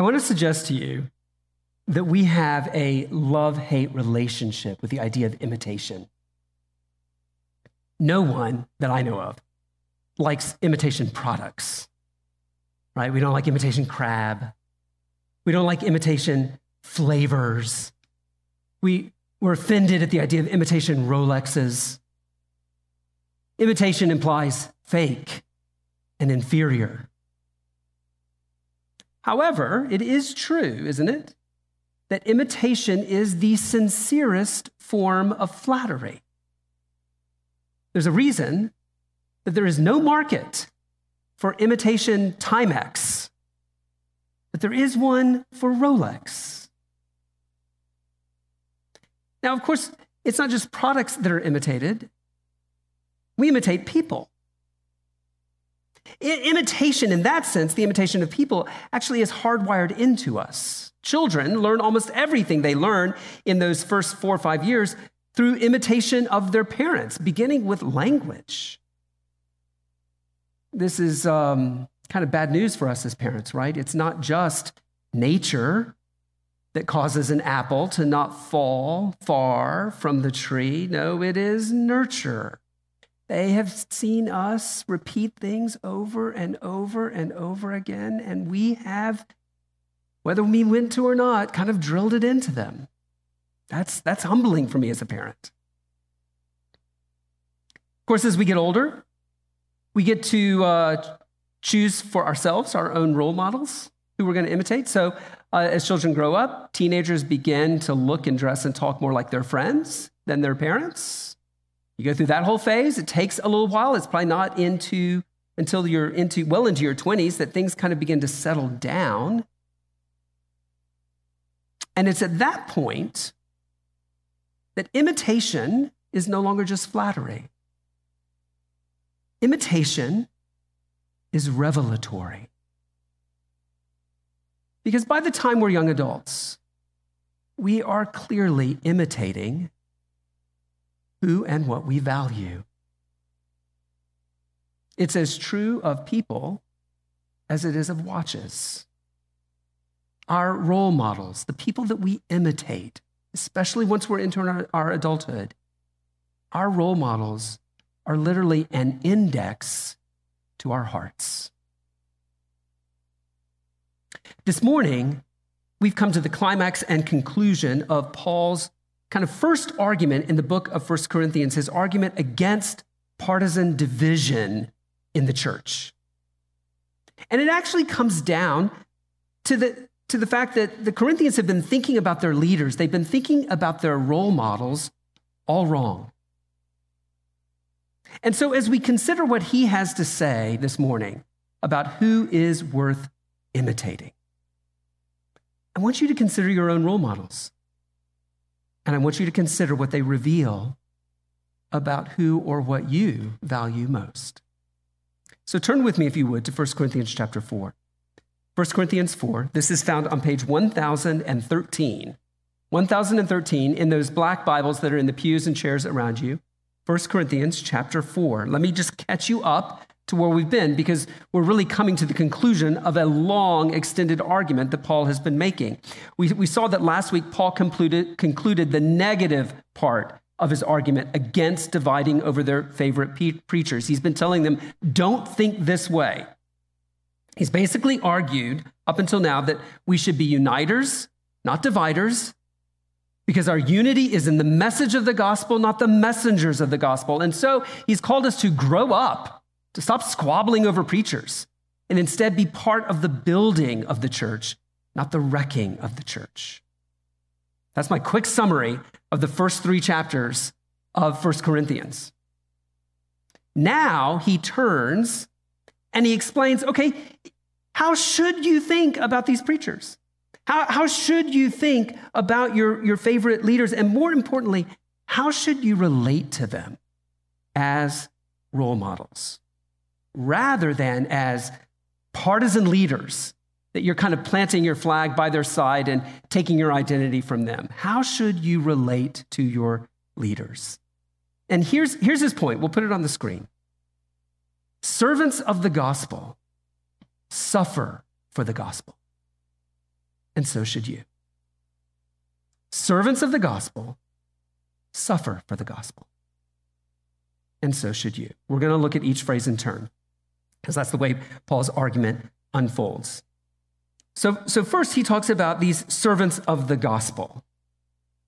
I want to suggest to you that we have a love hate relationship with the idea of imitation. No one that I know of likes imitation products, right? We don't like imitation crab. We don't like imitation flavors. We, we're offended at the idea of imitation Rolexes. Imitation implies fake and inferior. However, it is true, isn't it, that imitation is the sincerest form of flattery. There's a reason that there is no market for imitation Timex, but there is one for Rolex. Now, of course, it's not just products that are imitated, we imitate people. Imitation, in that sense, the imitation of people, actually is hardwired into us. Children learn almost everything they learn in those first four or five years through imitation of their parents, beginning with language. This is um, kind of bad news for us as parents, right? It's not just nature that causes an apple to not fall far from the tree. No, it is nurture. They have seen us repeat things over and over and over again, and we have, whether we meant to or not, kind of drilled it into them. That's, that's humbling for me as a parent. Of course, as we get older, we get to uh, choose for ourselves our own role models who we're going to imitate. So, uh, as children grow up, teenagers begin to look and dress and talk more like their friends than their parents. You go through that whole phase. It takes a little while. It's probably not into until you're into well into your 20s that things kind of begin to settle down. And it's at that point that imitation is no longer just flattery. Imitation is revelatory. Because by the time we're young adults, we are clearly imitating who and what we value. It's as true of people as it is of watches. Our role models, the people that we imitate, especially once we're into our, our adulthood, our role models are literally an index to our hearts. This morning, we've come to the climax and conclusion of Paul's kind of first argument in the book of First Corinthians, his argument against partisan division in the church. And it actually comes down to the, to the fact that the Corinthians have been thinking about their leaders, they've been thinking about their role models all wrong. And so, as we consider what he has to say this morning about who is worth imitating, I want you to consider your own role models. And I want you to consider what they reveal about who or what you value most. So turn with me, if you would, to 1 Corinthians chapter 4. 1 Corinthians 4, this is found on page 1013. 1013 in those black Bibles that are in the pews and chairs around you. 1 Corinthians chapter 4. Let me just catch you up to where we've been because we're really coming to the conclusion of a long, extended argument that Paul has been making. We, we saw that last week, Paul concluded, concluded the negative part of his argument against dividing over their favorite pe- preachers. He's been telling them, don't think this way. He's basically argued up until now that we should be uniters, not dividers, because our unity is in the message of the gospel, not the messengers of the gospel. And so he's called us to grow up to stop squabbling over preachers and instead be part of the building of the church, not the wrecking of the church. That's my quick summary of the first three chapters of First Corinthians. Now he turns and he explains okay, how should you think about these preachers? How, how should you think about your, your favorite leaders? And more importantly, how should you relate to them as role models? Rather than as partisan leaders that you're kind of planting your flag by their side and taking your identity from them. How should you relate to your leaders? And here's, here's his point. We'll put it on the screen. Servants of the gospel suffer for the gospel. and so should you. Servants of the gospel suffer for the gospel, and so should you. We're going to look at each phrase in turn, because that's the way Paul's argument unfolds. So, so first, he talks about these servants of the gospel.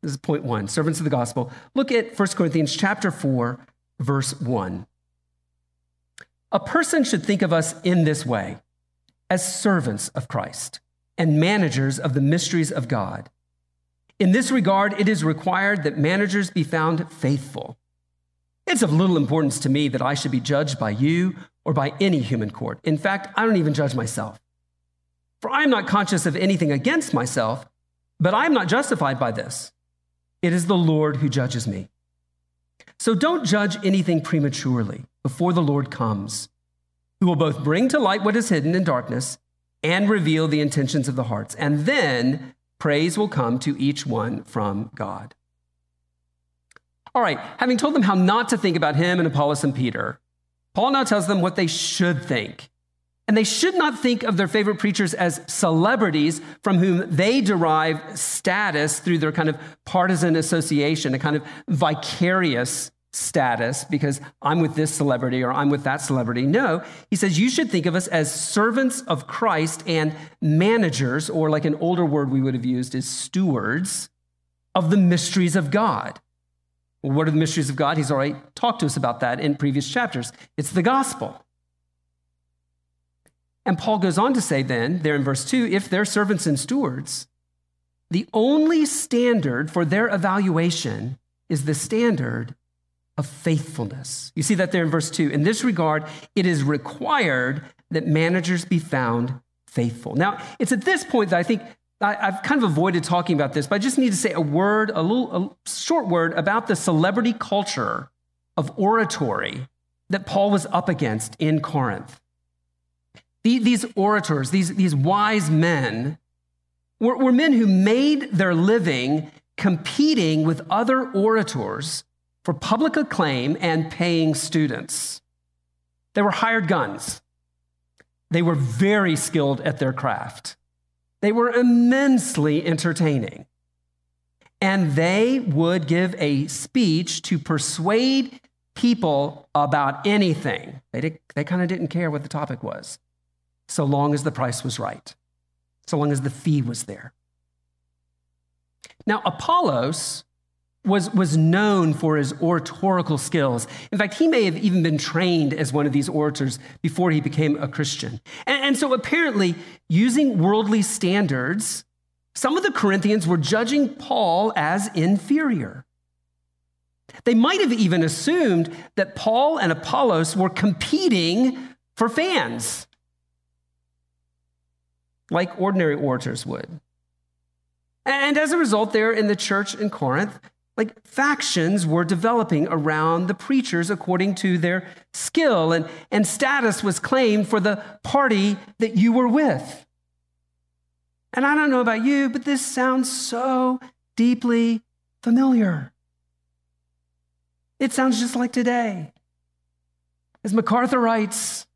This is point one servants of the gospel. Look at 1 Corinthians chapter 4, verse 1. A person should think of us in this way as servants of Christ and managers of the mysteries of God. In this regard, it is required that managers be found faithful. It's of little importance to me that I should be judged by you or by any human court. In fact, I don't even judge myself. For I am not conscious of anything against myself, but I am not justified by this. It is the Lord who judges me. So don't judge anything prematurely before the Lord comes, who will both bring to light what is hidden in darkness and reveal the intentions of the hearts. And then praise will come to each one from God. All right, having told them how not to think about him and Apollos and Peter, Paul now tells them what they should think. And they should not think of their favorite preachers as celebrities from whom they derive status through their kind of partisan association, a kind of vicarious status because I'm with this celebrity or I'm with that celebrity. No, he says you should think of us as servants of Christ and managers, or like an older word we would have used is stewards of the mysteries of God. What are the mysteries of God? He's already talked to us about that in previous chapters. It's the gospel. And Paul goes on to say, then, there in verse 2 if they're servants and stewards, the only standard for their evaluation is the standard of faithfulness. You see that there in verse 2. In this regard, it is required that managers be found faithful. Now, it's at this point that I think I, have kind of avoided talking about this, but I just need to say a word, a little a short word about the celebrity culture of oratory that Paul was up against in Corinth. These orators, these, these wise men, were, were men who made their living competing with other orators for public acclaim and paying students. They were hired guns. They were very skilled at their craft. They were immensely entertaining. And they would give a speech to persuade people about anything. They, they kind of didn't care what the topic was so long as the price was right, so long as the fee was there. Now, Apollos was, was known for his oratorical skills. In fact, he may have even been trained as one of these orators before he became a Christian. And, and so, apparently, using worldly standards, some of the Corinthians were judging Paul as inferior. They might have even assumed that Paul and Apollos were competing for fans like ordinary orators would. And as a result, there in the church in Corinth, like factions were developing around the preachers according to their skill, and, and status was claimed for the party that you were with. And I don't know about you, but this sounds so deeply familiar. It sounds just like today. As MacArthurites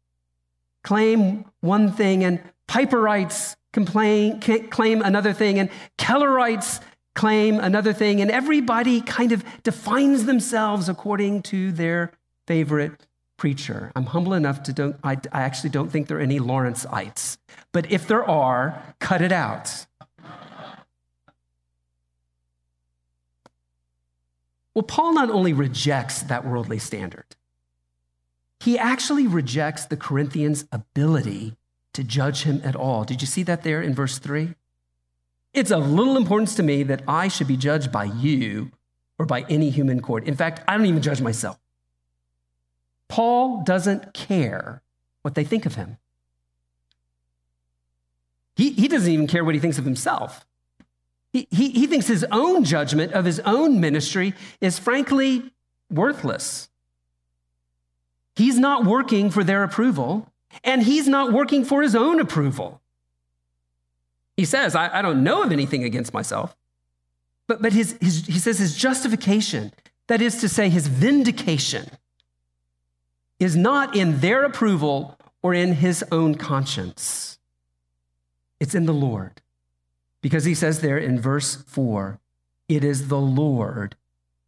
claim one thing and Piperites complain, claim another thing, and Kellerites claim another thing, and everybody kind of defines themselves according to their favorite preacher. I'm humble enough to don't, I, I actually don't think there are any Lawrenceites, but if there are, cut it out. Well, Paul not only rejects that worldly standard, he actually rejects the Corinthians' ability to judge him at all. Did you see that there in verse 3? It's of little importance to me that I should be judged by you or by any human court. In fact, I don't even judge myself. Paul doesn't care what they think of him. He, he doesn't even care what he thinks of himself. He, he, he thinks his own judgment of his own ministry is frankly worthless. He's not working for their approval and he's not working for his own approval. He says, I, I don't know of anything against myself. But, but his, his, he says his justification, that is to say, his vindication, is not in their approval or in his own conscience. It's in the Lord. Because he says there in verse 4, it is the Lord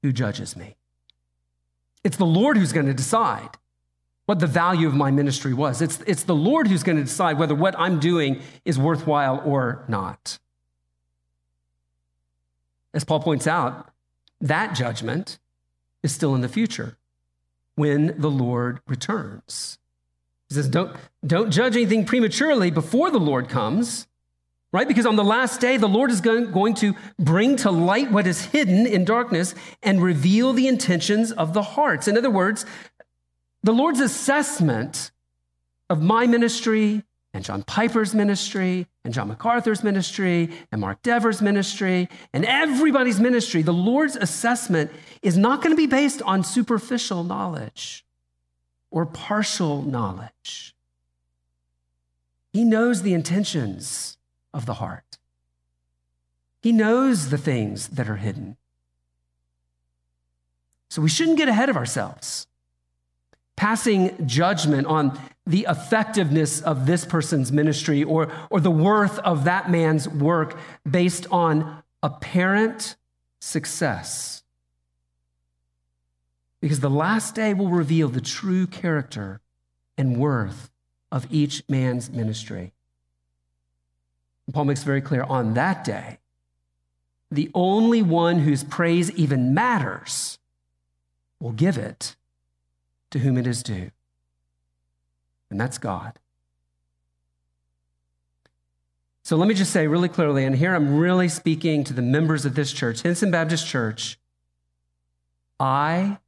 who judges me. It's the Lord who's going to decide what the value of my ministry was. It's, it's the Lord who's going to decide whether what I'm doing is worthwhile or not. As Paul points out, that judgment is still in the future when the Lord returns. He says, don't, don't judge anything prematurely before the Lord comes, right? Because on the last day, the Lord is going, going to bring to light what is hidden in darkness and reveal the intentions of the hearts. In other words, the Lord's assessment of my ministry and John Piper's ministry and John MacArthur's ministry and Mark Dever's ministry and everybody's ministry, the Lord's assessment is not going to be based on superficial knowledge or partial knowledge. He knows the intentions of the heart. He knows the things that are hidden. So we shouldn't get ahead of ourselves passing judgment on the effectiveness of this person's ministry or, or the worth of that man's work based on apparent success. Because the last day will reveal the true character and worth of each man's ministry. And Paul makes very clear on that day, the only one whose praise even matters will give it to whom it is due, and that's God. So let me just say really clearly, and here I'm really speaking to the members of this church, Hinson Baptist Church. I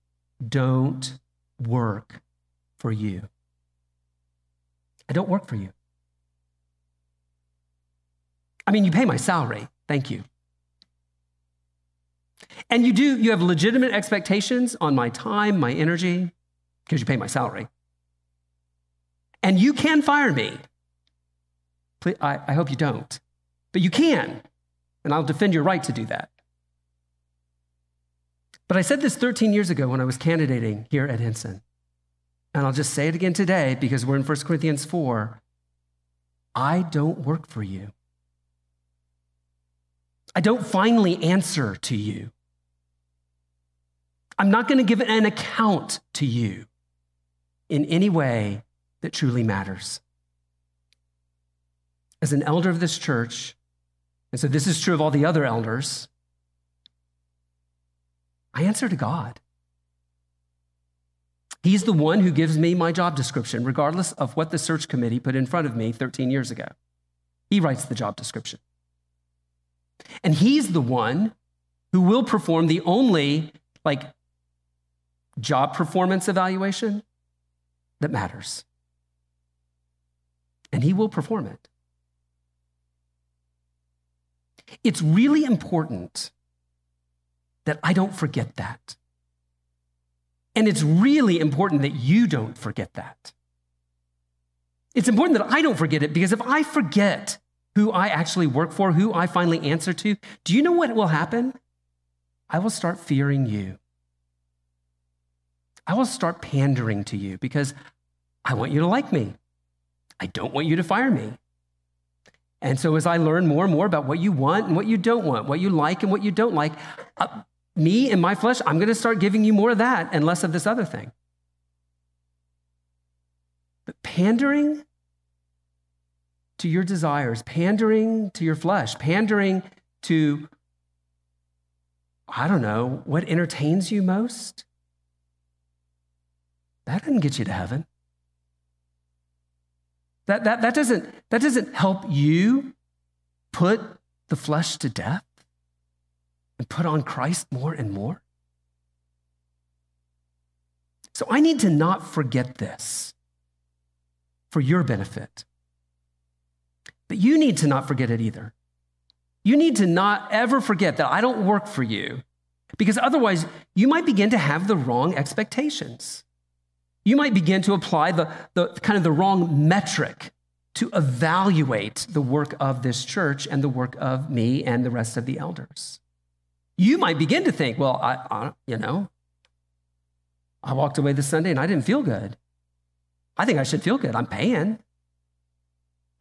don't work for you. I don't work for you. I mean, you pay my salary. Thank you. And you do, you have legitimate expectations on my time, my energy because you pay my salary. And you can fire me. I, I hope you don't, but you can, and I'll defend your right to do that. But I said this 13 years ago when I was candidating here at Hinson. And I'll just say it again today because we're in 1 Corinthians 4. I don't work for you. I don't finally answer to you. I'm not going to give an account to you in any way that truly matters. As an elder of this church, and so this is true of all the other elders, I answer to God. He's the one who gives me my job description, regardless of what the search committee put in front of me 13 years ago. He writes the job description. And he's the one who will perform the only like job performance evaluation that matters. And He will perform it. It's really important that I don't forget that. And it's really important that you don't forget that. It's important that I don't forget it because if I forget who I actually work for, who I finally answer to, do you know what will happen? I will start fearing you. I will start pandering to you because I want you to like me. I don't want you to fire me. And so, as I learn more and more about what you want and what you don't want, what you like and what you don't like, uh, me and my flesh, I'm going to start giving you more of that and less of this other thing. But pandering to your desires, pandering to your flesh, pandering to, I don't know, what entertains you most, that doesn't get you to heaven. That, that, that, doesn't, that doesn't help you put the flesh to death and put on Christ more and more. So I need to not forget this for your benefit. But you need to not forget it either. You need to not ever forget that I don't work for you because otherwise you might begin to have the wrong expectations you might begin to apply the, the kind of the wrong metric to evaluate the work of this church and the work of me and the rest of the elders. You might begin to think, well, I, I you know, I walked away this Sunday and I didn't feel good. I think I should feel good. I'm paying.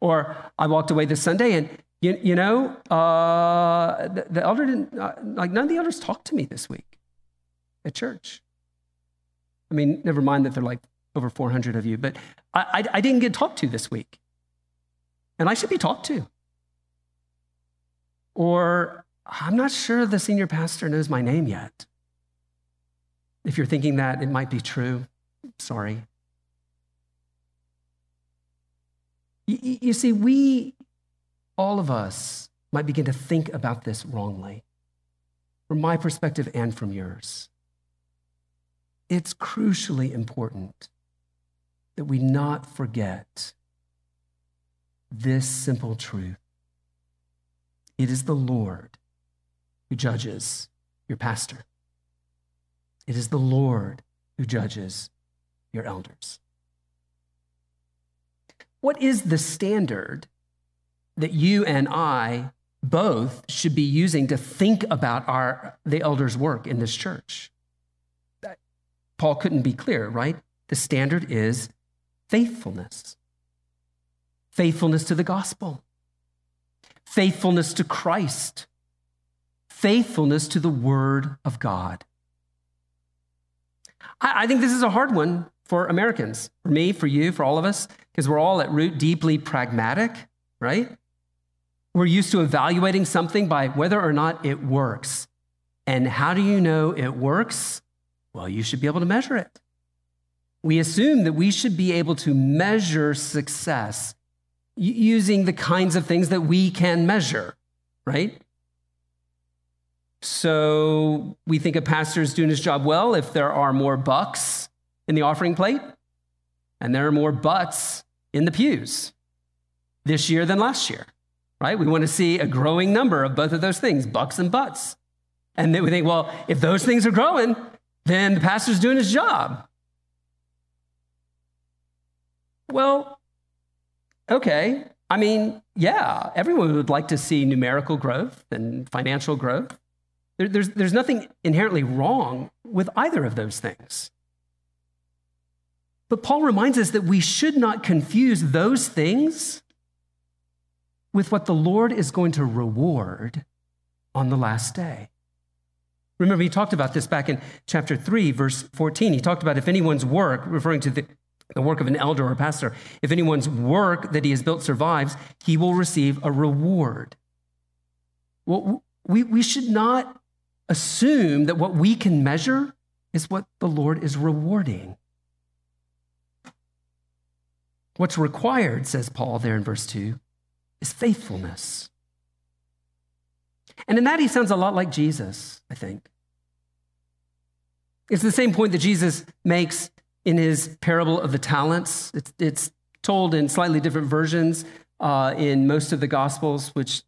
Or I walked away this Sunday and You, you know, uh, the, the, elder didn't, uh, like, none of the elders talked to me this week at church. I mean, never mind that they're like over 400 of you, but I, I, I didn't get talked to this week. And I should be talked to. Or I'm not sure the senior pastor knows my name yet. If you're thinking that, it might be true. Sorry. You, you see, we, all of us, might begin to think about this wrongly, from my perspective and from yours. It's crucially important that we not forget this simple truth. It is the Lord who judges your pastor. It is the Lord who judges your elders. What is the standard that you and I both should be using to think about our, the elders' work in this church? Paul couldn't be clearer, right? The standard is faithfulness faithfulness to the gospel, faithfulness to Christ, faithfulness to the word of God. I, I think this is a hard one for Americans, for me, for you, for all of us, because we're all at root deeply pragmatic, right? We're used to evaluating something by whether or not it works. And how do you know it works? Well, you should be able to measure it. We assume that we should be able to measure success using the kinds of things that we can measure, right? So we think a pastor is doing his job well if there are more bucks in the offering plate and there are more butts in the pews this year than last year, right? We want to see a growing number of both of those things, bucks and butts. And then we think, well, if those things are growing, then the pastor's doing his job. Well, okay. I mean, yeah, everyone would like to see numerical growth and financial growth. There, there's, there's nothing inherently wrong with either of those things. But Paul reminds us that we should not confuse those things with what the Lord is going to reward on the last day. Remember, he talked about this back in chapter 3, verse 14. He talked about if anyone's work, referring to the, the work of an elder or pastor, if anyone's work that he has built survives, he will receive a reward. Well, we, we should not assume that what we can measure is what the Lord is rewarding. What's required, says Paul there in verse 2, is faithfulness. And in that, he sounds a lot like Jesus, I think. It's the same point that Jesus makes in his parable of the talents. It's, it's told in slightly different versions uh, in most of the Gospels, which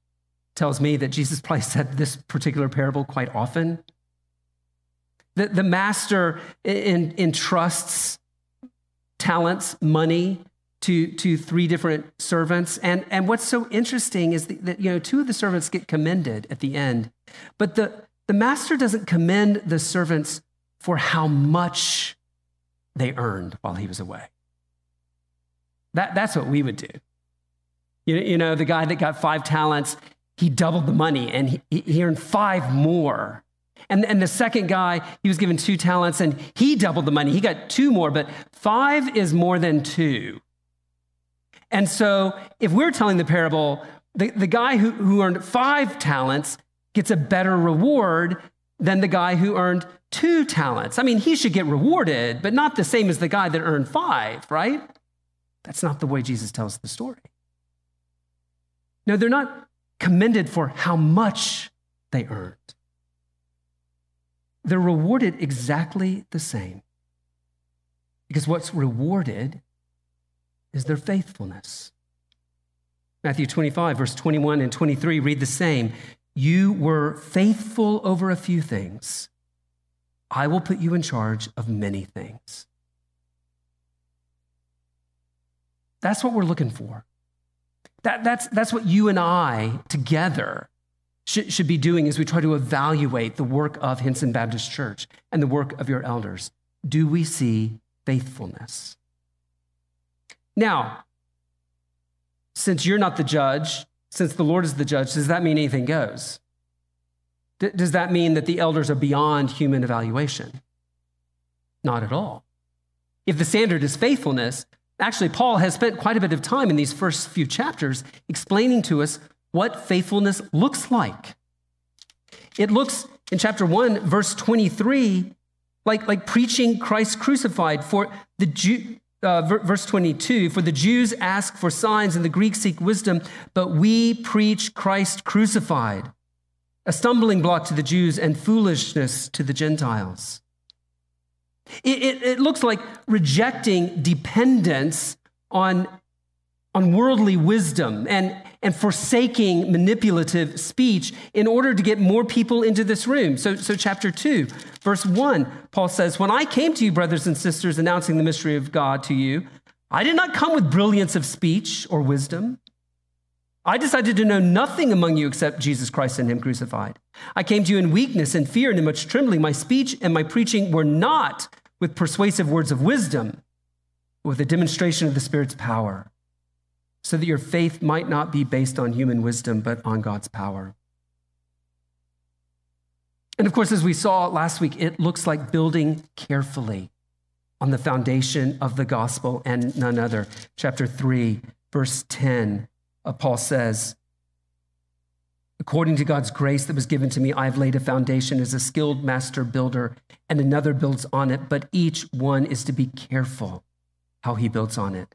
tells me that Jesus probably said this particular parable quite often. The, the master entrusts talents, money to, to three different servants. And, and what's so interesting is that, you know, two of the servants get commended at the end, but the, the master doesn't commend the servants for how much they earned while he was away. That, that's what we would do. You, you know, the guy that got five talents, he doubled the money and he, he earned five more. And, and the second guy, he was given two talents and he doubled the money. He got two more, but five is more than two. And so if we're telling the parable, the, the guy who, who earned five talents gets a better reward than the guy who earned two talents. I mean, he should get rewarded, but not the same as the guy that earned five, right? That's not the way Jesus tells the story. No, they're not commended for how much they earned. They're rewarded exactly the same. Because what's rewarded is their faithfulness. Matthew 25, verse 21 and 23 read the same. You were faithful over a few things. I will put you in charge of many things. That's what we're looking for. That, that's, that's what you and I together should, should be doing as we try to evaluate the work of Hinson Baptist Church and the work of your elders. Do we see faithfulness? Now, since you're not the judge, since the Lord is the judge, does that mean anything goes? D- does that mean that the elders are beyond human evaluation? Not at all. If the standard is faithfulness, actually, Paul has spent quite a bit of time in these first few chapters explaining to us what faithfulness looks like. It looks in chapter 1, verse 23, like, like preaching Christ crucified. For the Jew, uh, verse 22 For the Jews ask for signs and the Greeks seek wisdom, but we preach Christ crucified, a stumbling block to the Jews and foolishness to the Gentiles. It, it, it looks like rejecting dependence on, on worldly wisdom and, and forsaking manipulative speech in order to get more people into this room. So, so, chapter 2, verse 1, Paul says, When I came to you, brothers and sisters, announcing the mystery of God to you, I did not come with brilliance of speech or wisdom. I decided to know nothing among you except Jesus Christ and Him crucified. I came to you in weakness and fear and in much trembling. My speech and my preaching were not with persuasive words of wisdom, but with a demonstration of the Spirit's power, so that your faith might not be based on human wisdom, but on God's power. And of course, as we saw last week, it looks like building carefully on the foundation of the gospel and none other. Chapter 3, verse 10 uh, Uh, Paul says, According to God's grace that was given to me, I've laid a foundation as a skilled master builder, and another builds on it, but each one is to be careful how he builds on it.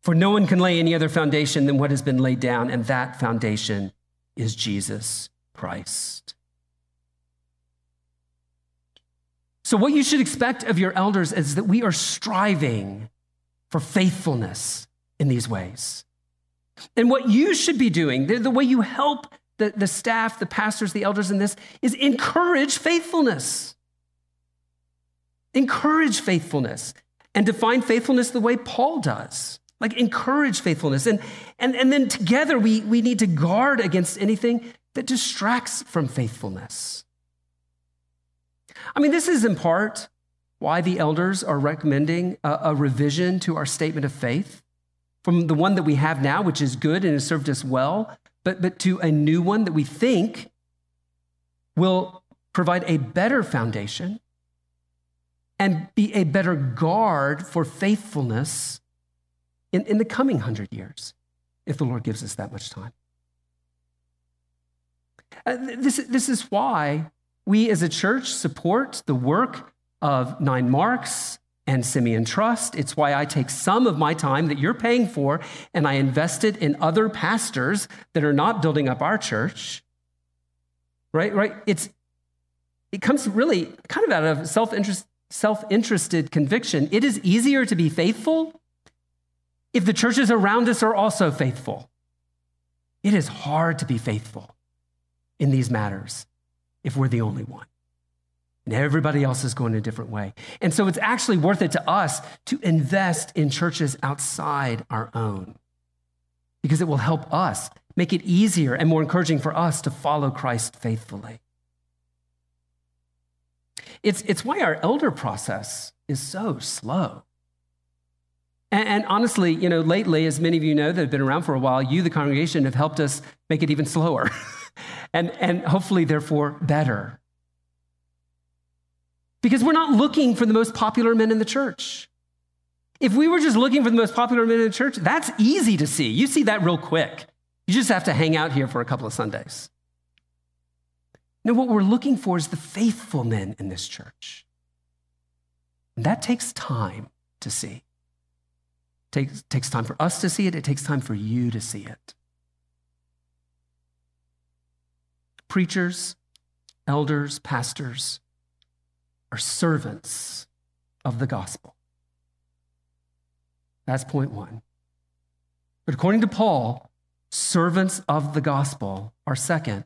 For no one can lay any other foundation than what has been laid down, and that foundation is Jesus Christ. So, what you should expect of your elders is that we are striving for faithfulness in these ways. And what you should be doing, the, the way you help the, the staff, the pastors, the elders in this, is encourage faithfulness. Encourage faithfulness and define faithfulness the way Paul does. Like encourage faithfulness. And, and, and then together we, we need to guard against anything that distracts from faithfulness. I mean, this is in part why the elders are recommending a, a revision to our statement of faith from the one that we have now, which is good and has served us well, but, but to a new one that we think will provide a better foundation and be a better guard for faithfulness in, in the coming hundred years, if the Lord gives us that much time. Uh, this, this is why we as a church support the work of Nine Marks and Simeon Trust. It's why I take some of my time that you're paying for and I invest it in other pastors that are not building up our church. Right? Right? It's it comes really kind of out of self-interest self-interested conviction. It is easier to be faithful if the churches around us are also faithful. It is hard to be faithful in these matters if we're the only one and everybody else is going a different way. And so it's actually worth it to us to invest in churches outside our own because it will help us make it easier and more encouraging for us to follow Christ faithfully. It's, it's why our elder process is so slow. And, and, honestly, you know, lately, as many of you know that have been around for a while, you, the congregation, have helped us make it even slower and, and hopefully, therefore, better. Because we're not looking for the most popular men in the church. If we were just looking for the most popular men in the church, that's easy to see. You see that real quick. You just have to hang out here for a couple of Sundays. No, what we're looking for is the faithful men in this church. And that takes time to see. It takes, takes time for us to see it, it takes time for you to see it. Preachers, elders, pastors, are servants of the gospel. That's point one. But according to Paul, servants of the gospel are second,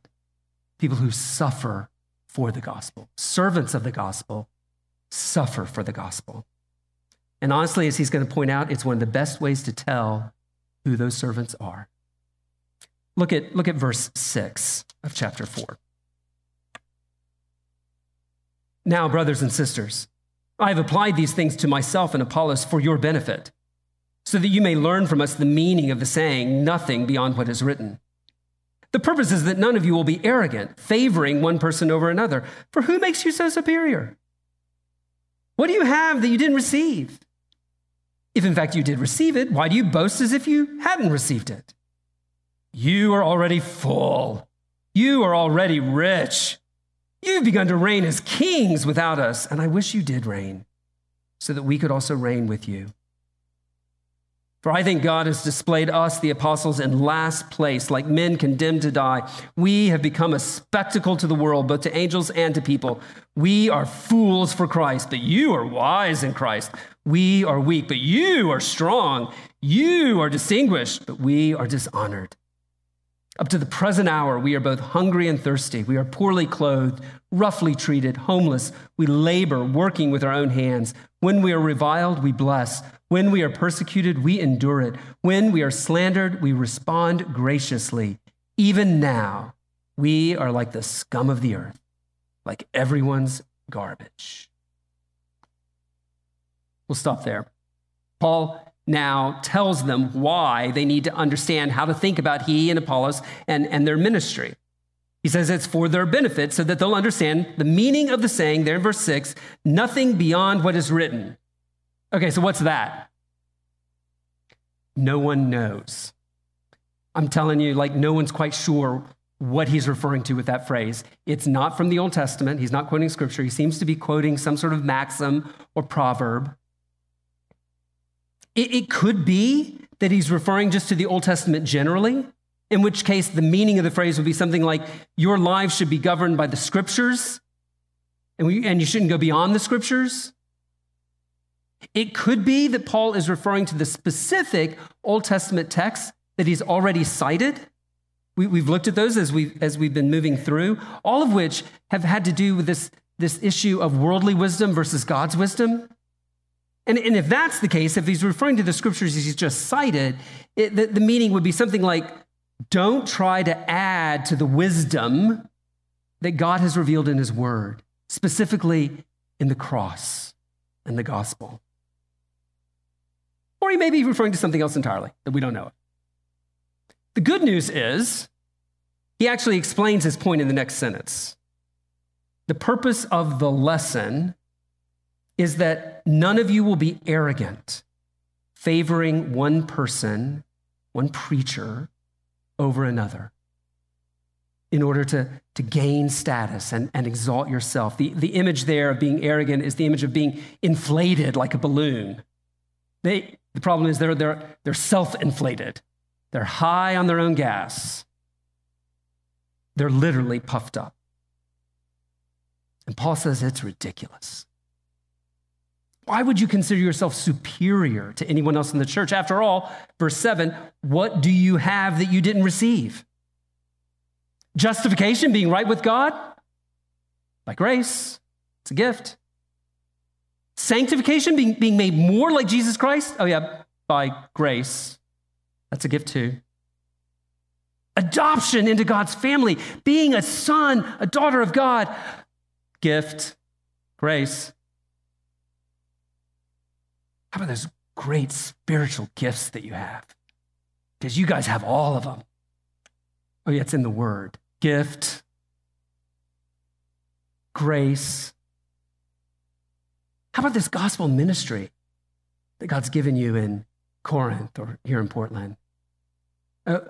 people who suffer for the gospel. Servants of the gospel suffer for the gospel. And honestly, as he's going to point out, it's one of the best ways to tell who those servants are. Look at, look at verse 6 of chapter 4. Now, brothers and sisters, I have applied these things to myself and Apollos for your benefit, so that you may learn from us the meaning of the saying, nothing beyond what is written. The purpose is that none of you will be arrogant, favoring one person over another. For who makes you so superior? What do you have that you didn't receive? If in fact you did receive it, why do you boast as if you hadn't received it? You are already full. You are already rich. You've begun to reign as kings without us, and I wish you did reign, so that we could also reign with you. For I think God has displayed us, the apostles, in last place, like men condemned to die. We have become a spectacle to the world, both to angels and to people. We are fools for Christ, but you are wise in Christ. We are weak, but you are strong. You are distinguished, but we are dishonored. Up to the present hour, we are both hungry and thirsty. We are poorly clothed, roughly treated, homeless. We labor, working with our own hands. When we are reviled, we bless. When we are persecuted, we endure it. When we are slandered, we respond graciously. Even now, we are like the scum of the earth, like everyone's garbage. We'll stop there. Paul now tells them why they need to understand how to think about he and Apollos and, and their ministry. He says it's for their benefit so that they'll understand the meaning of the saying there in verse 6 nothing beyond what is written. Okay, so what's that? No one knows. I'm telling you, like, no one's quite sure what he's referring to with that phrase. It's not from the Old Testament. He's not quoting scripture. He seems to be quoting some sort of maxim or proverb. It, it could be that he's referring just to the Old Testament generally, in which case the meaning of the phrase would be something like, Your lives should be governed by the scriptures, and, we, and you shouldn't go beyond the scriptures. It could be that Paul is referring to the specific Old Testament texts that he's already cited. We, have looked at those as we've, as we've been moving through, all of which have had to do with this, this issue of worldly wisdom versus God's wisdom. And, and if that's the case, if he's referring to the scriptures he's just cited, it, the, the meaning would be something like don't try to add to the wisdom that God has revealed in his word, specifically in the cross and the gospel. Or he may be referring to something else entirely that we don't know. The good news is he actually explains his point in the next sentence. The purpose of the lesson is that none of you will be arrogant, favoring one person, one preacher over another in order to, to gain status and, and exalt yourself. The, the image there of being arrogant is the image of being inflated like a balloon. They, the problem is they're, they're, they're self inflated, they're high on their own gas, they're literally puffed up. And Paul says it's ridiculous. Why would you consider yourself superior to anyone else in the church? After all, verse 7 what do you have that you didn't receive? Justification, being right with God? By grace, it's a gift. Sanctification, being, being made more like Jesus Christ? Oh, yeah, by grace. That's a gift too. Adoption into God's family, being a son, a daughter of God, gift, grace. How about those great spiritual gifts that you have? Because you guys have all of them. Oh, yeah, it's in the word gift, grace, how about this gospel ministry that God's given you in Corinth or here in Portland? Oh,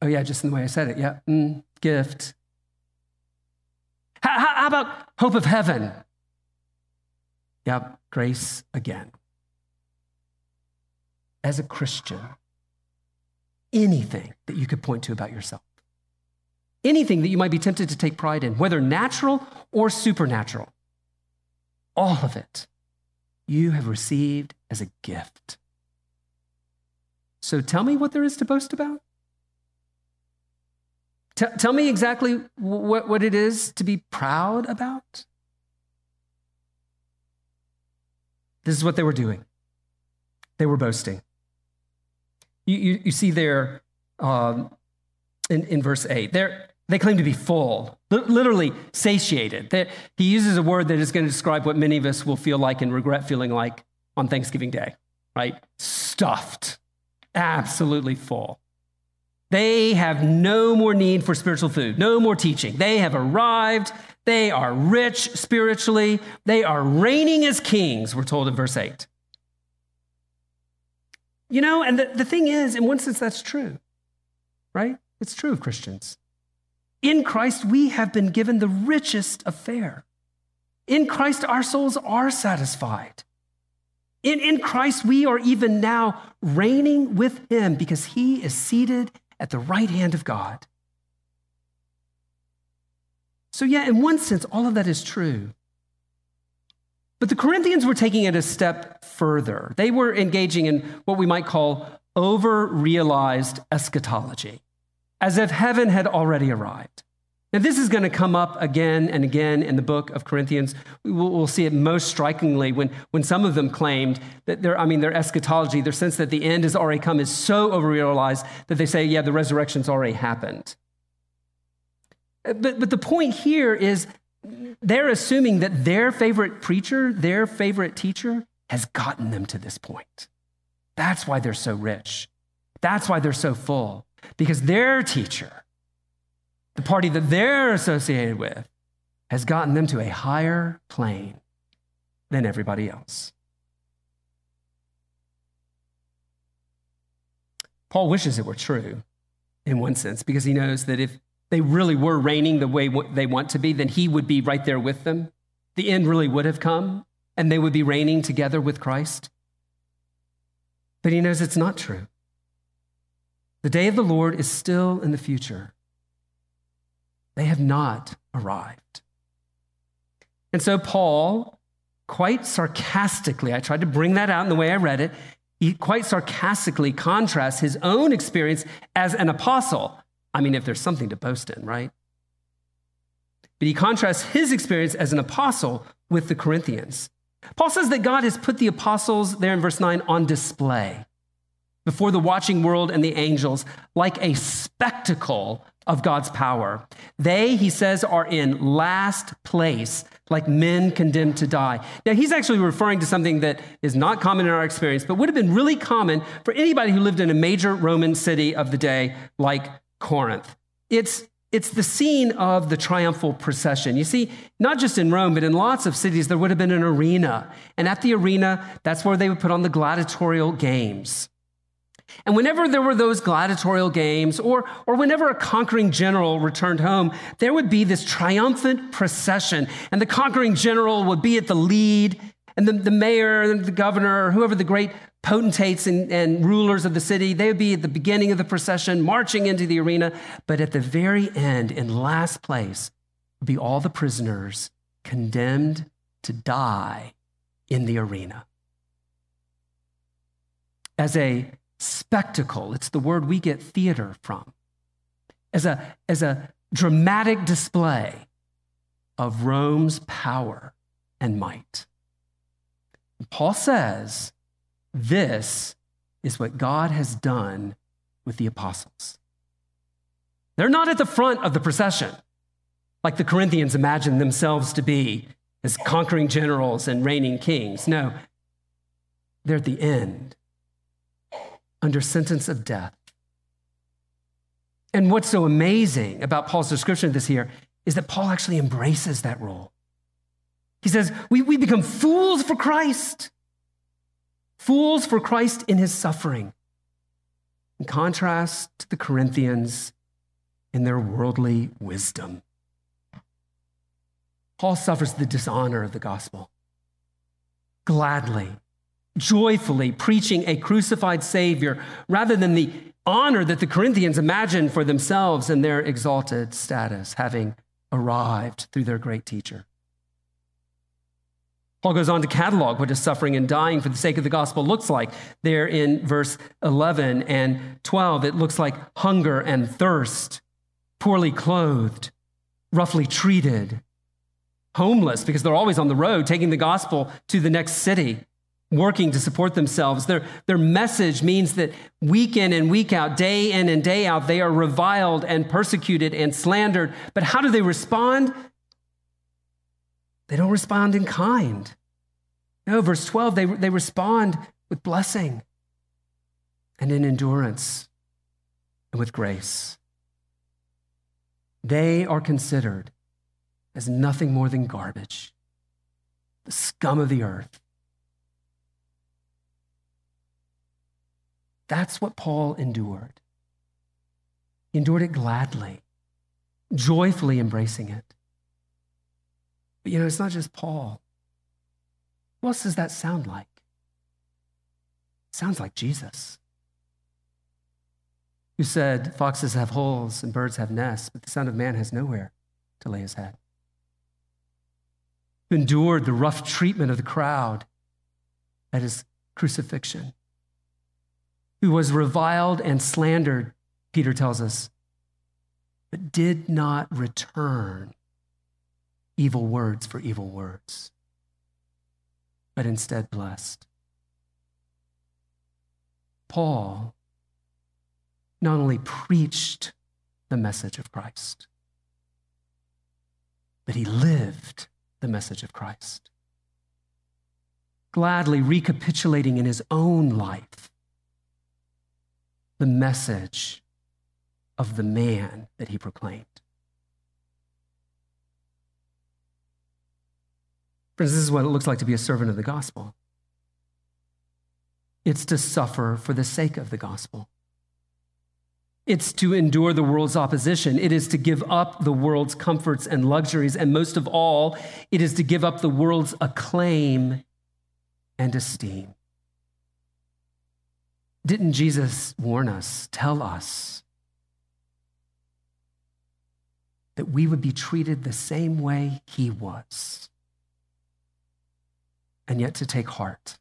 oh yeah, just in the way I said it. Yeah, mm, gift. How, how about hope of heaven? Yeah, grace again. As a Christian, anything that you could point to about yourself, anything that you might be tempted to take pride in, whether natural or supernatural, all of it you have received as a gift. So tell me what there is to boast about. T- tell me exactly what, what it is to be proud about. This is what they were doing. They were boasting. You, you, you see there um, in, in verse 8, they're, they claim to be full, literally satiated. he uses a word that is going to describe what many of us will feel like and regret feeling like on Thanksgiving Day, right? Stuffed, absolutely full. They have no more need for spiritual food, no more teaching. They have arrived. They are rich spiritually. They are reigning as kings, we're told in verse 8. You know, and the, the thing is, in one sense, that's true, right? It's true of Christians. In Christ, we have been given the richest affair. In Christ, our souls are satisfied. In, in Christ, we are even now reigning with him because he is seated at the right hand of God. So, yeah, in one sense, all of that is true. But the Corinthians were taking it a step further. They were engaging in what we might call over realized eschatology, as if heaven had already arrived. Now, this is going to come up again and again in the book of Corinthians. We'll, see it most strikingly when, when some of them claimed that their, I mean, their eschatology, their sense that the end has already come is so overrealized that they say, yeah, the resurrection's already happened. Uh, but, but the point here is they're assuming that their favorite preacher, their favorite teacher, has gotten them to this point. That's why they're so rich. That's why they're so full, because their teacher, the party that they're associated with, has gotten them to a higher plane than everybody else. Paul wishes it were true in one sense because he knows that if they really were reigning the way they want to be, then he would be right there with them. The end really would have come and they would be reigning together with Christ. But he knows it's not true. The day of the Lord is still in the future. They have not arrived. And so, Paul, quite sarcastically, I tried to bring that out in the way I read it, he quite sarcastically contrasts his own experience as an apostle. I mean, if there's something to boast in, right? But he contrasts his experience as an apostle with the Corinthians. Paul says that God has put the apostles, there in verse 9, on display before the watching world and the angels like a spectacle of God's power. They, he says, are in last place, like men condemned to die. Now, he's actually referring to something that is not common in our experience, but would have been really common for anybody who lived in a major Roman city of the day, like Corinth. It's it's the scene of the triumphal procession. You see, not just in Rome, but in lots of cities, there would have been an arena. And at the arena, that's where they would put on the gladiatorial games. And whenever there were those gladiatorial games, or, or whenever a conquering general returned home, there would be this triumphant procession, and the conquering general would be at the lead, and the, the mayor the governor, or whoever the great potentates and, and rulers of the city, they would be at the beginning of the procession, marching into the arena. But at the very end, in last place, would be all the prisoners condemned to die in the arena. As a spectacle. It's the word we get theater from. As a, as a dramatic display of Rome's power and might. Paul says this is what God has done with the apostles. They're not at the front of the procession, like the Corinthians imagined themselves to be as conquering generals and reigning kings. No, they're at the end under sentence of death. And what's so amazing about Paul's description of this here is that Paul actually embraces that role. He says, We, we become fools for Christ, fools for Christ in his suffering. In contrast to the Corinthians in their worldly wisdom. Paul suffers the dishonor of the gospel gladly joyfully preaching a crucified Savior rather than the honor that the Corinthians imagined for themselves and their exalted status, having arrived through their great teacher. Paul goes on to catalog what his suffering and dying for the sake of the gospel looks like. There in verse 11 and 12, it looks like hunger and thirst, poorly clothed, roughly treated, homeless because they're always on the road taking the gospel to the next city working to support themselves. Their, their message means that week in and week out, day in and day out, they are reviled and persecuted and slandered. But how do they respond? They don't respond in kind. No, verse 12, they, they respond with blessing and in endurance. and with grace. They are considered as nothing more than garbage, the scum of the earth. That's what Paul endured. He endured it gladly, joyfully embracing it. But you know, it's not just Paul. What else does that sound like? It sounds like Jesus, who said, Foxes have holes and birds have nests, but the Son of Man has nowhere to lay his head. Who endured the rough treatment of the crowd at his crucifixion who was reviled and slandered, Peter tells us, but did not return evil words for evil words, but instead blessed. Paul not only preached the message of Christ, but he lived the message of Christ, gladly recapitulating in his own life the message of the man that he proclaimed. This is what it looks like to be a servant of the gospel. It's to suffer for the sake of the gospel. It's to endure the world's opposition. It is to give up the world's comforts and luxuries. And most of all, it is to give up the world's acclaim and esteem. Didn't Jesus warn us, tell us that we would be treated the same way he was? And yet to take heart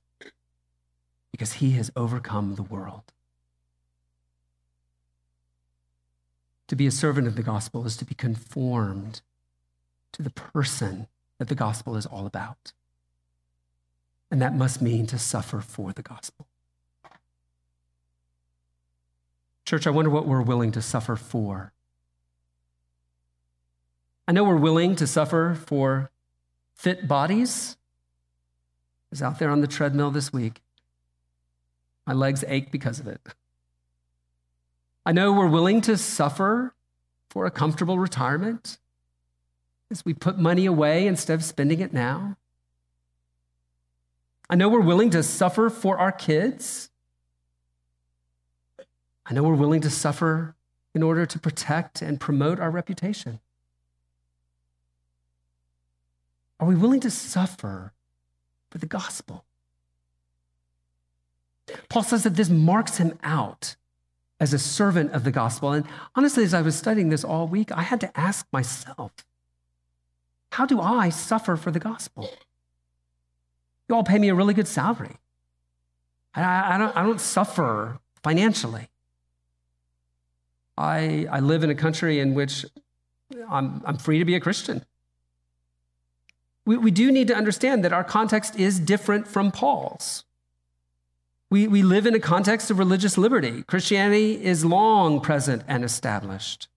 because he has overcome the world. To be a servant of the gospel is to be conformed to the person that the gospel is all about. And that must mean to suffer for the gospel. Church, I wonder what we're willing to suffer for. I know we're willing to suffer for fit bodies. Was out there on the treadmill this week. My legs ache because of it. I know we're willing to suffer for a comfortable retirement as we put money away instead of spending it now. I know we're willing to suffer for our kids I know we're willing to suffer in order to protect and promote our reputation. Are we willing to suffer the gospel? Paul says that this marks him out as a servant of the gospel. And honestly, as I was studying this all week, I had to ask myself, how do I suffer for the gospel? You all pay me a really good salary. I, I, don't, I don't suffer financially. I, I live in a country in which I'm, I'm free to be a Christian. We, we do need to understand that our context is different from Paul's. We, we live in a context of religious liberty. Christianity is long present and established.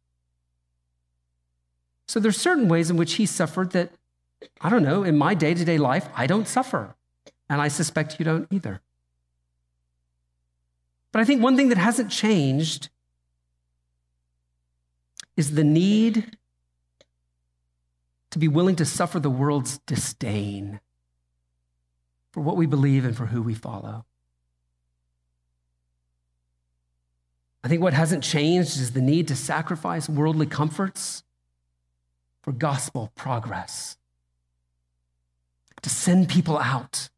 So there's certain ways in which he suffered that, I don't know, in my day to day life, I don't suffer. And I suspect you don't either. But I think one thing that hasn't changed is the need to be willing to suffer the world's disdain for what we believe and for who we follow. I think what hasn't changed is the need to sacrifice worldly comforts for gospel progress, to send people out,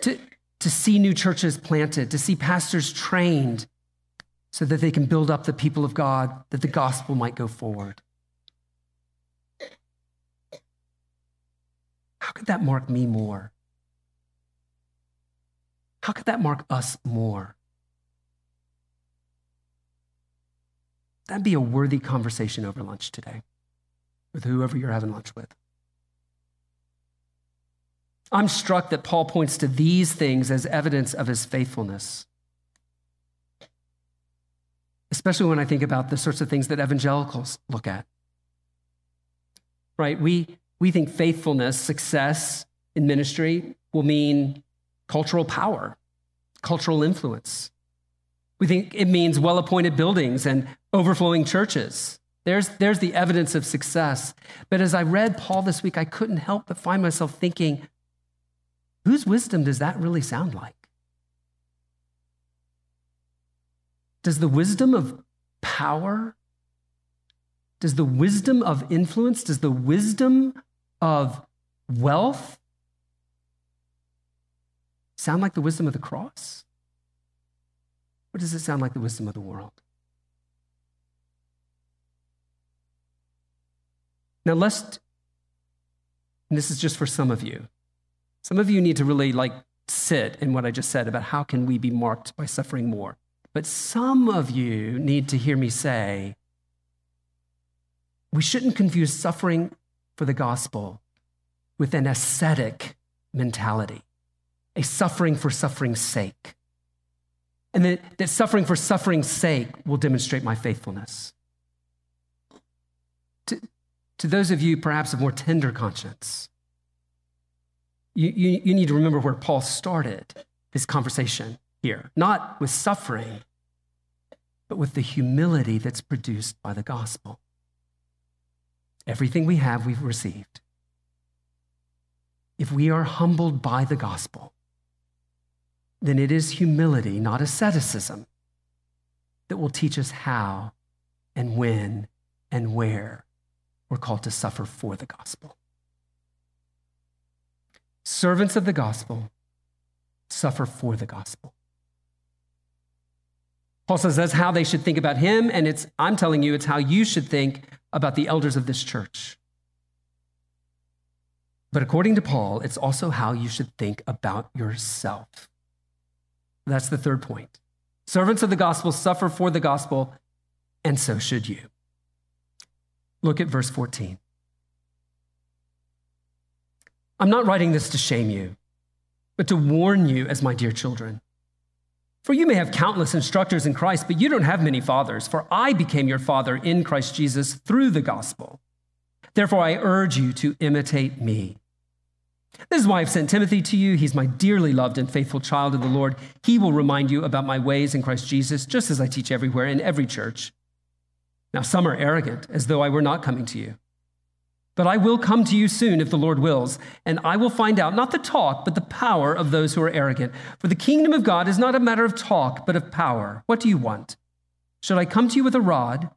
to, to see new churches planted, to see pastors trained, so that they can build up the people of God, that the gospel might go forward. How could that mark me more? How could that mark us more? That'd be a worthy conversation over lunch today with whoever you're having lunch with. I'm struck that Paul points to these things as evidence of his faithfulness especially when I think about the sorts of things that evangelicals look at. Right? We, we think faithfulness, success in ministry will mean cultural power, cultural influence. We think it means well appointed buildings and overflowing churches. There's, there's the evidence of success. But as I read Paul this week, I couldn't help but find myself thinking, whose wisdom does that really sound like? Does the wisdom of power, does the wisdom of influence, does the wisdom of wealth sound like the wisdom of the cross? Or does it sound like the wisdom of the world? Now, let's, and this is just for some of you. Some of you need to really like sit in what I just said about how can we be marked by suffering more. But some of you need to hear me say, we shouldn't confuse suffering for the gospel with an ascetic mentality, a suffering for suffering's sake. And that, that suffering for suffering's sake will demonstrate my faithfulness. To, to those of you perhaps of more tender conscience, you, you, you need to remember where Paul started his conversation here, not with suffering, but with the humility that's produced by the gospel. Everything we have, we've received. If we are humbled by the gospel, then it is humility, not asceticism, that will teach us how and when and where we're called to suffer for the gospel. Servants of the gospel suffer for the gospel. Paul says that's how they should think about him, and it's, I'm telling you, it's how you should think about the elders of this church. But according to Paul, it's also how you should think about yourself. That's the third point. Servants of the gospel suffer for the gospel, and so should you. Look at verse 14. I'm not writing this to shame you, but to warn you as my dear children. For you may have countless instructors in Christ, but you don't have many fathers, for I became your father in Christ Jesus through the gospel. Therefore, I urge you to imitate me. This is why I've sent Timothy to you. He's my dearly loved and faithful child of the Lord. He will remind you about my ways in Christ Jesus, just as I teach everywhere in every church. Now, some are arrogant, as though I were not coming to you. But I will come to you soon if the Lord wills, and I will find out not the talk, but the power of those who are arrogant. For the kingdom of God is not a matter of talk, but of power. What do you want? Should I come to you with a rod,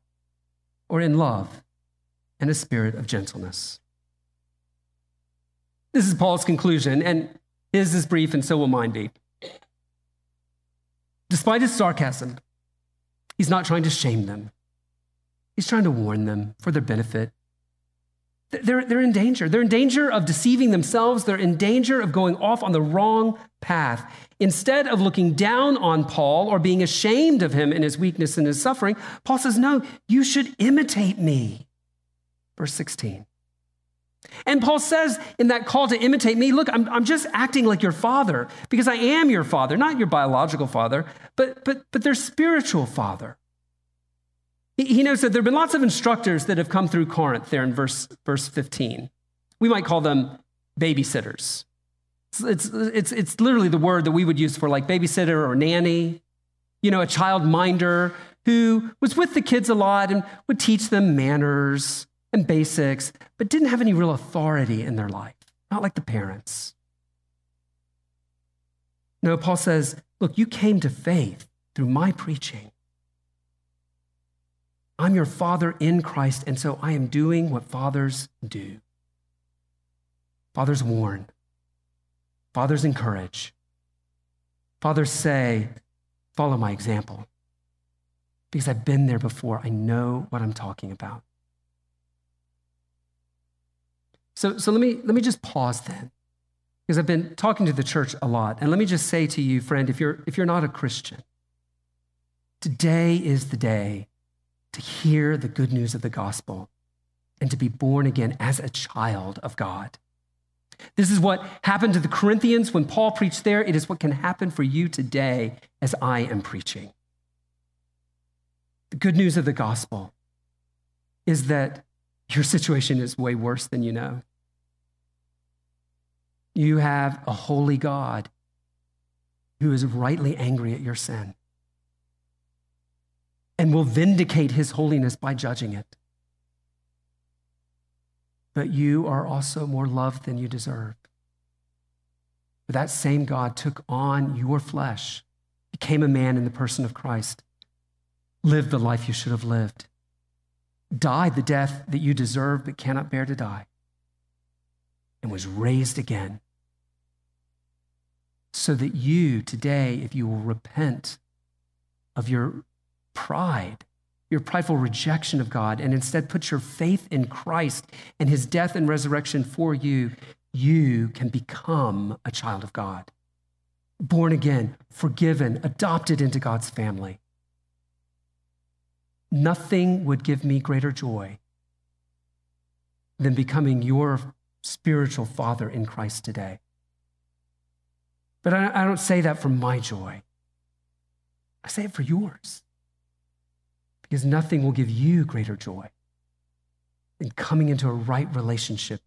or in love and a spirit of gentleness? This is Paul's conclusion, and his is brief, and so will mine be. Despite his sarcasm, he's not trying to shame them. He's trying to warn them for their benefit they're, they're in danger. They're in danger of deceiving themselves. They're in danger of going off on the wrong path. Instead of looking down on Paul or being ashamed of him in his weakness and his suffering, Paul says, No, you should imitate me. Verse 16. And Paul says in that call to imitate me, look, I'm, I'm just acting like your father because I am your father, not your biological father, but, but, but their spiritual father. He knows that there have been lots of instructors that have come through Corinth there in verse, verse 15. We might call them babysitters. It's, it's, it's, literally the word that we would use for like babysitter or nanny, you know, a child minder who was with the kids a lot and would teach them manners and basics, but didn't have any real authority in their life, not like the parents. No, Paul says, look, you came to faith through my preaching. I'm your father in Christ, and so I am doing what fathers do. Fathers warn, fathers encourage, fathers say, Follow my example. Because I've been there before, I know what I'm talking about. So, so let, me, let me just pause then, because I've been talking to the church a lot. And let me just say to you, friend, if you're, if you're not a Christian, today is the day to hear the good news of the gospel and to be born again as a child of God. This is what happened to the Corinthians when Paul preached there. It is what can happen for you today as I am preaching. The good news of the gospel is that your situation is way worse than you know. You have a holy God who is rightly angry at your sin and will vindicate his holiness by judging it. But you are also more loved than you deserve. But that same God took on your flesh, became a man in the person of Christ, lived the life you should have lived, died the death that you deserve but cannot bear to die, and was raised again. So that you today, if you will repent of your pride, your prideful rejection of God, and instead put your faith in Christ and his death and resurrection for you, you can become a child of God. Born again, forgiven, adopted into God's family. Nothing would give me greater joy than becoming your spiritual father in Christ today. But I, don't say that for my joy, I say it for yours. Because nothing will give you greater joy than coming into a right relationship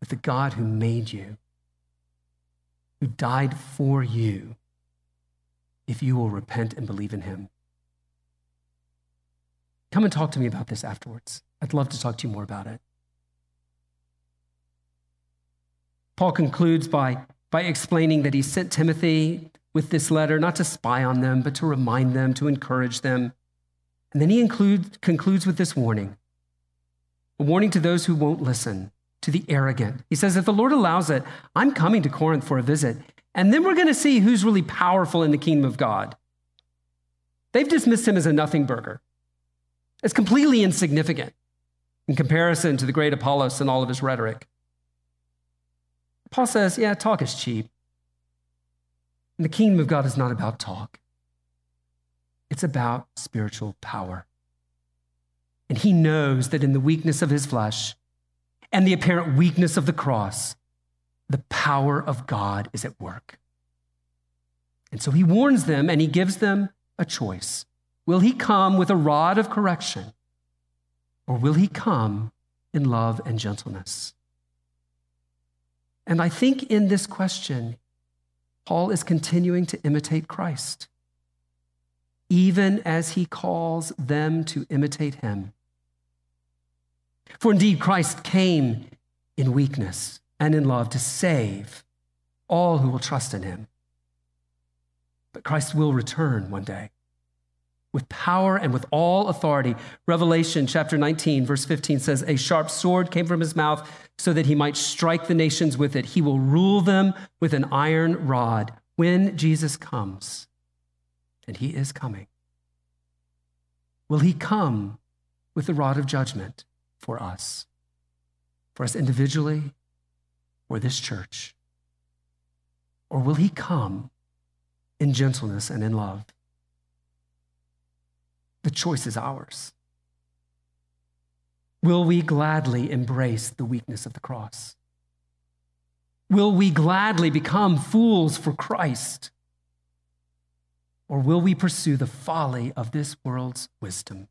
with the God who made you, who died for you, if you will repent and believe in him. Come and talk to me about this afterwards. I'd love to talk to you more about it. Paul concludes by, by explaining that he sent Timothy with this letter not to spy on them, but to remind them, to encourage them. And then he concludes with this warning a warning to those who won't listen, to the arrogant. He says, If the Lord allows it, I'm coming to Corinth for a visit. And then we're going to see who's really powerful in the kingdom of God. They've dismissed him as a nothing burger. It's completely insignificant in comparison to the great Apollos and all of his rhetoric. Paul says, Yeah, talk is cheap. And the kingdom of God is not about talk, it's about spiritual power. And he knows that in the weakness of his flesh, and the apparent weakness of the cross, the power of God is at work. And so he warns them and he gives them a choice. Will he come with a rod of correction, or will he come in love and gentleness? And I think in this question, Paul is continuing to imitate Christ, even as he calls them to imitate him. For indeed, Christ came in weakness and in love to save all who will trust in him. But Christ will return one day with power and with all authority. Revelation chapter 19, verse 15 says, A sharp sword came from his mouth so that he might strike the nations with it. He will rule them with an iron rod when Jesus comes. And he is coming. Will he come with the rod of judgment? for us, for us individually or this church? Or will he come in gentleness and in love? The choice is ours. Will we gladly embrace the weakness of the cross? Will we gladly become fools for Christ? Or will we pursue the folly of this world's wisdom?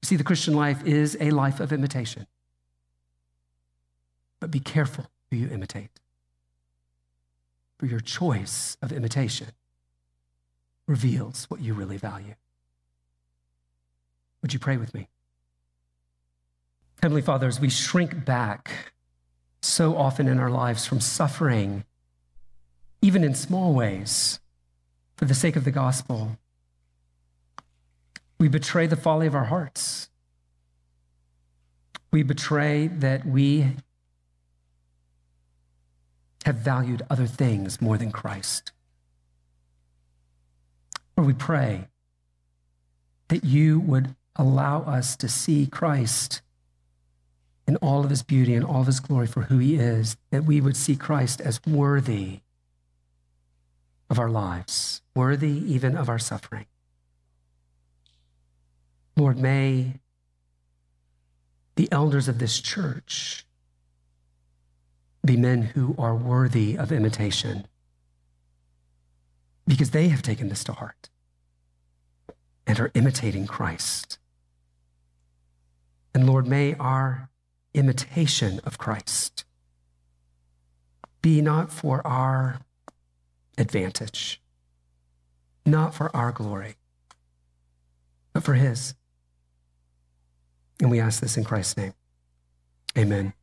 You See, the Christian life is a life of imitation. But be careful who you imitate. For your choice of imitation reveals what you really value. Would you pray with me? Heavenly Father, as we shrink back so often in our lives from suffering, even in small ways, for the sake of the gospel, we betray the folly of our hearts. We betray that we have valued other things more than Christ. Or we pray that you would allow us to see Christ in all of his beauty and all of his glory for who he is, that we would see Christ as worthy of our lives, worthy even of our suffering. Lord, may the elders of this church be men who are worthy of imitation because they have taken this to heart and are imitating Christ. And Lord, may our imitation of Christ be not for our advantage, not for our glory, but for His. And we ask this in Christ's name. Amen.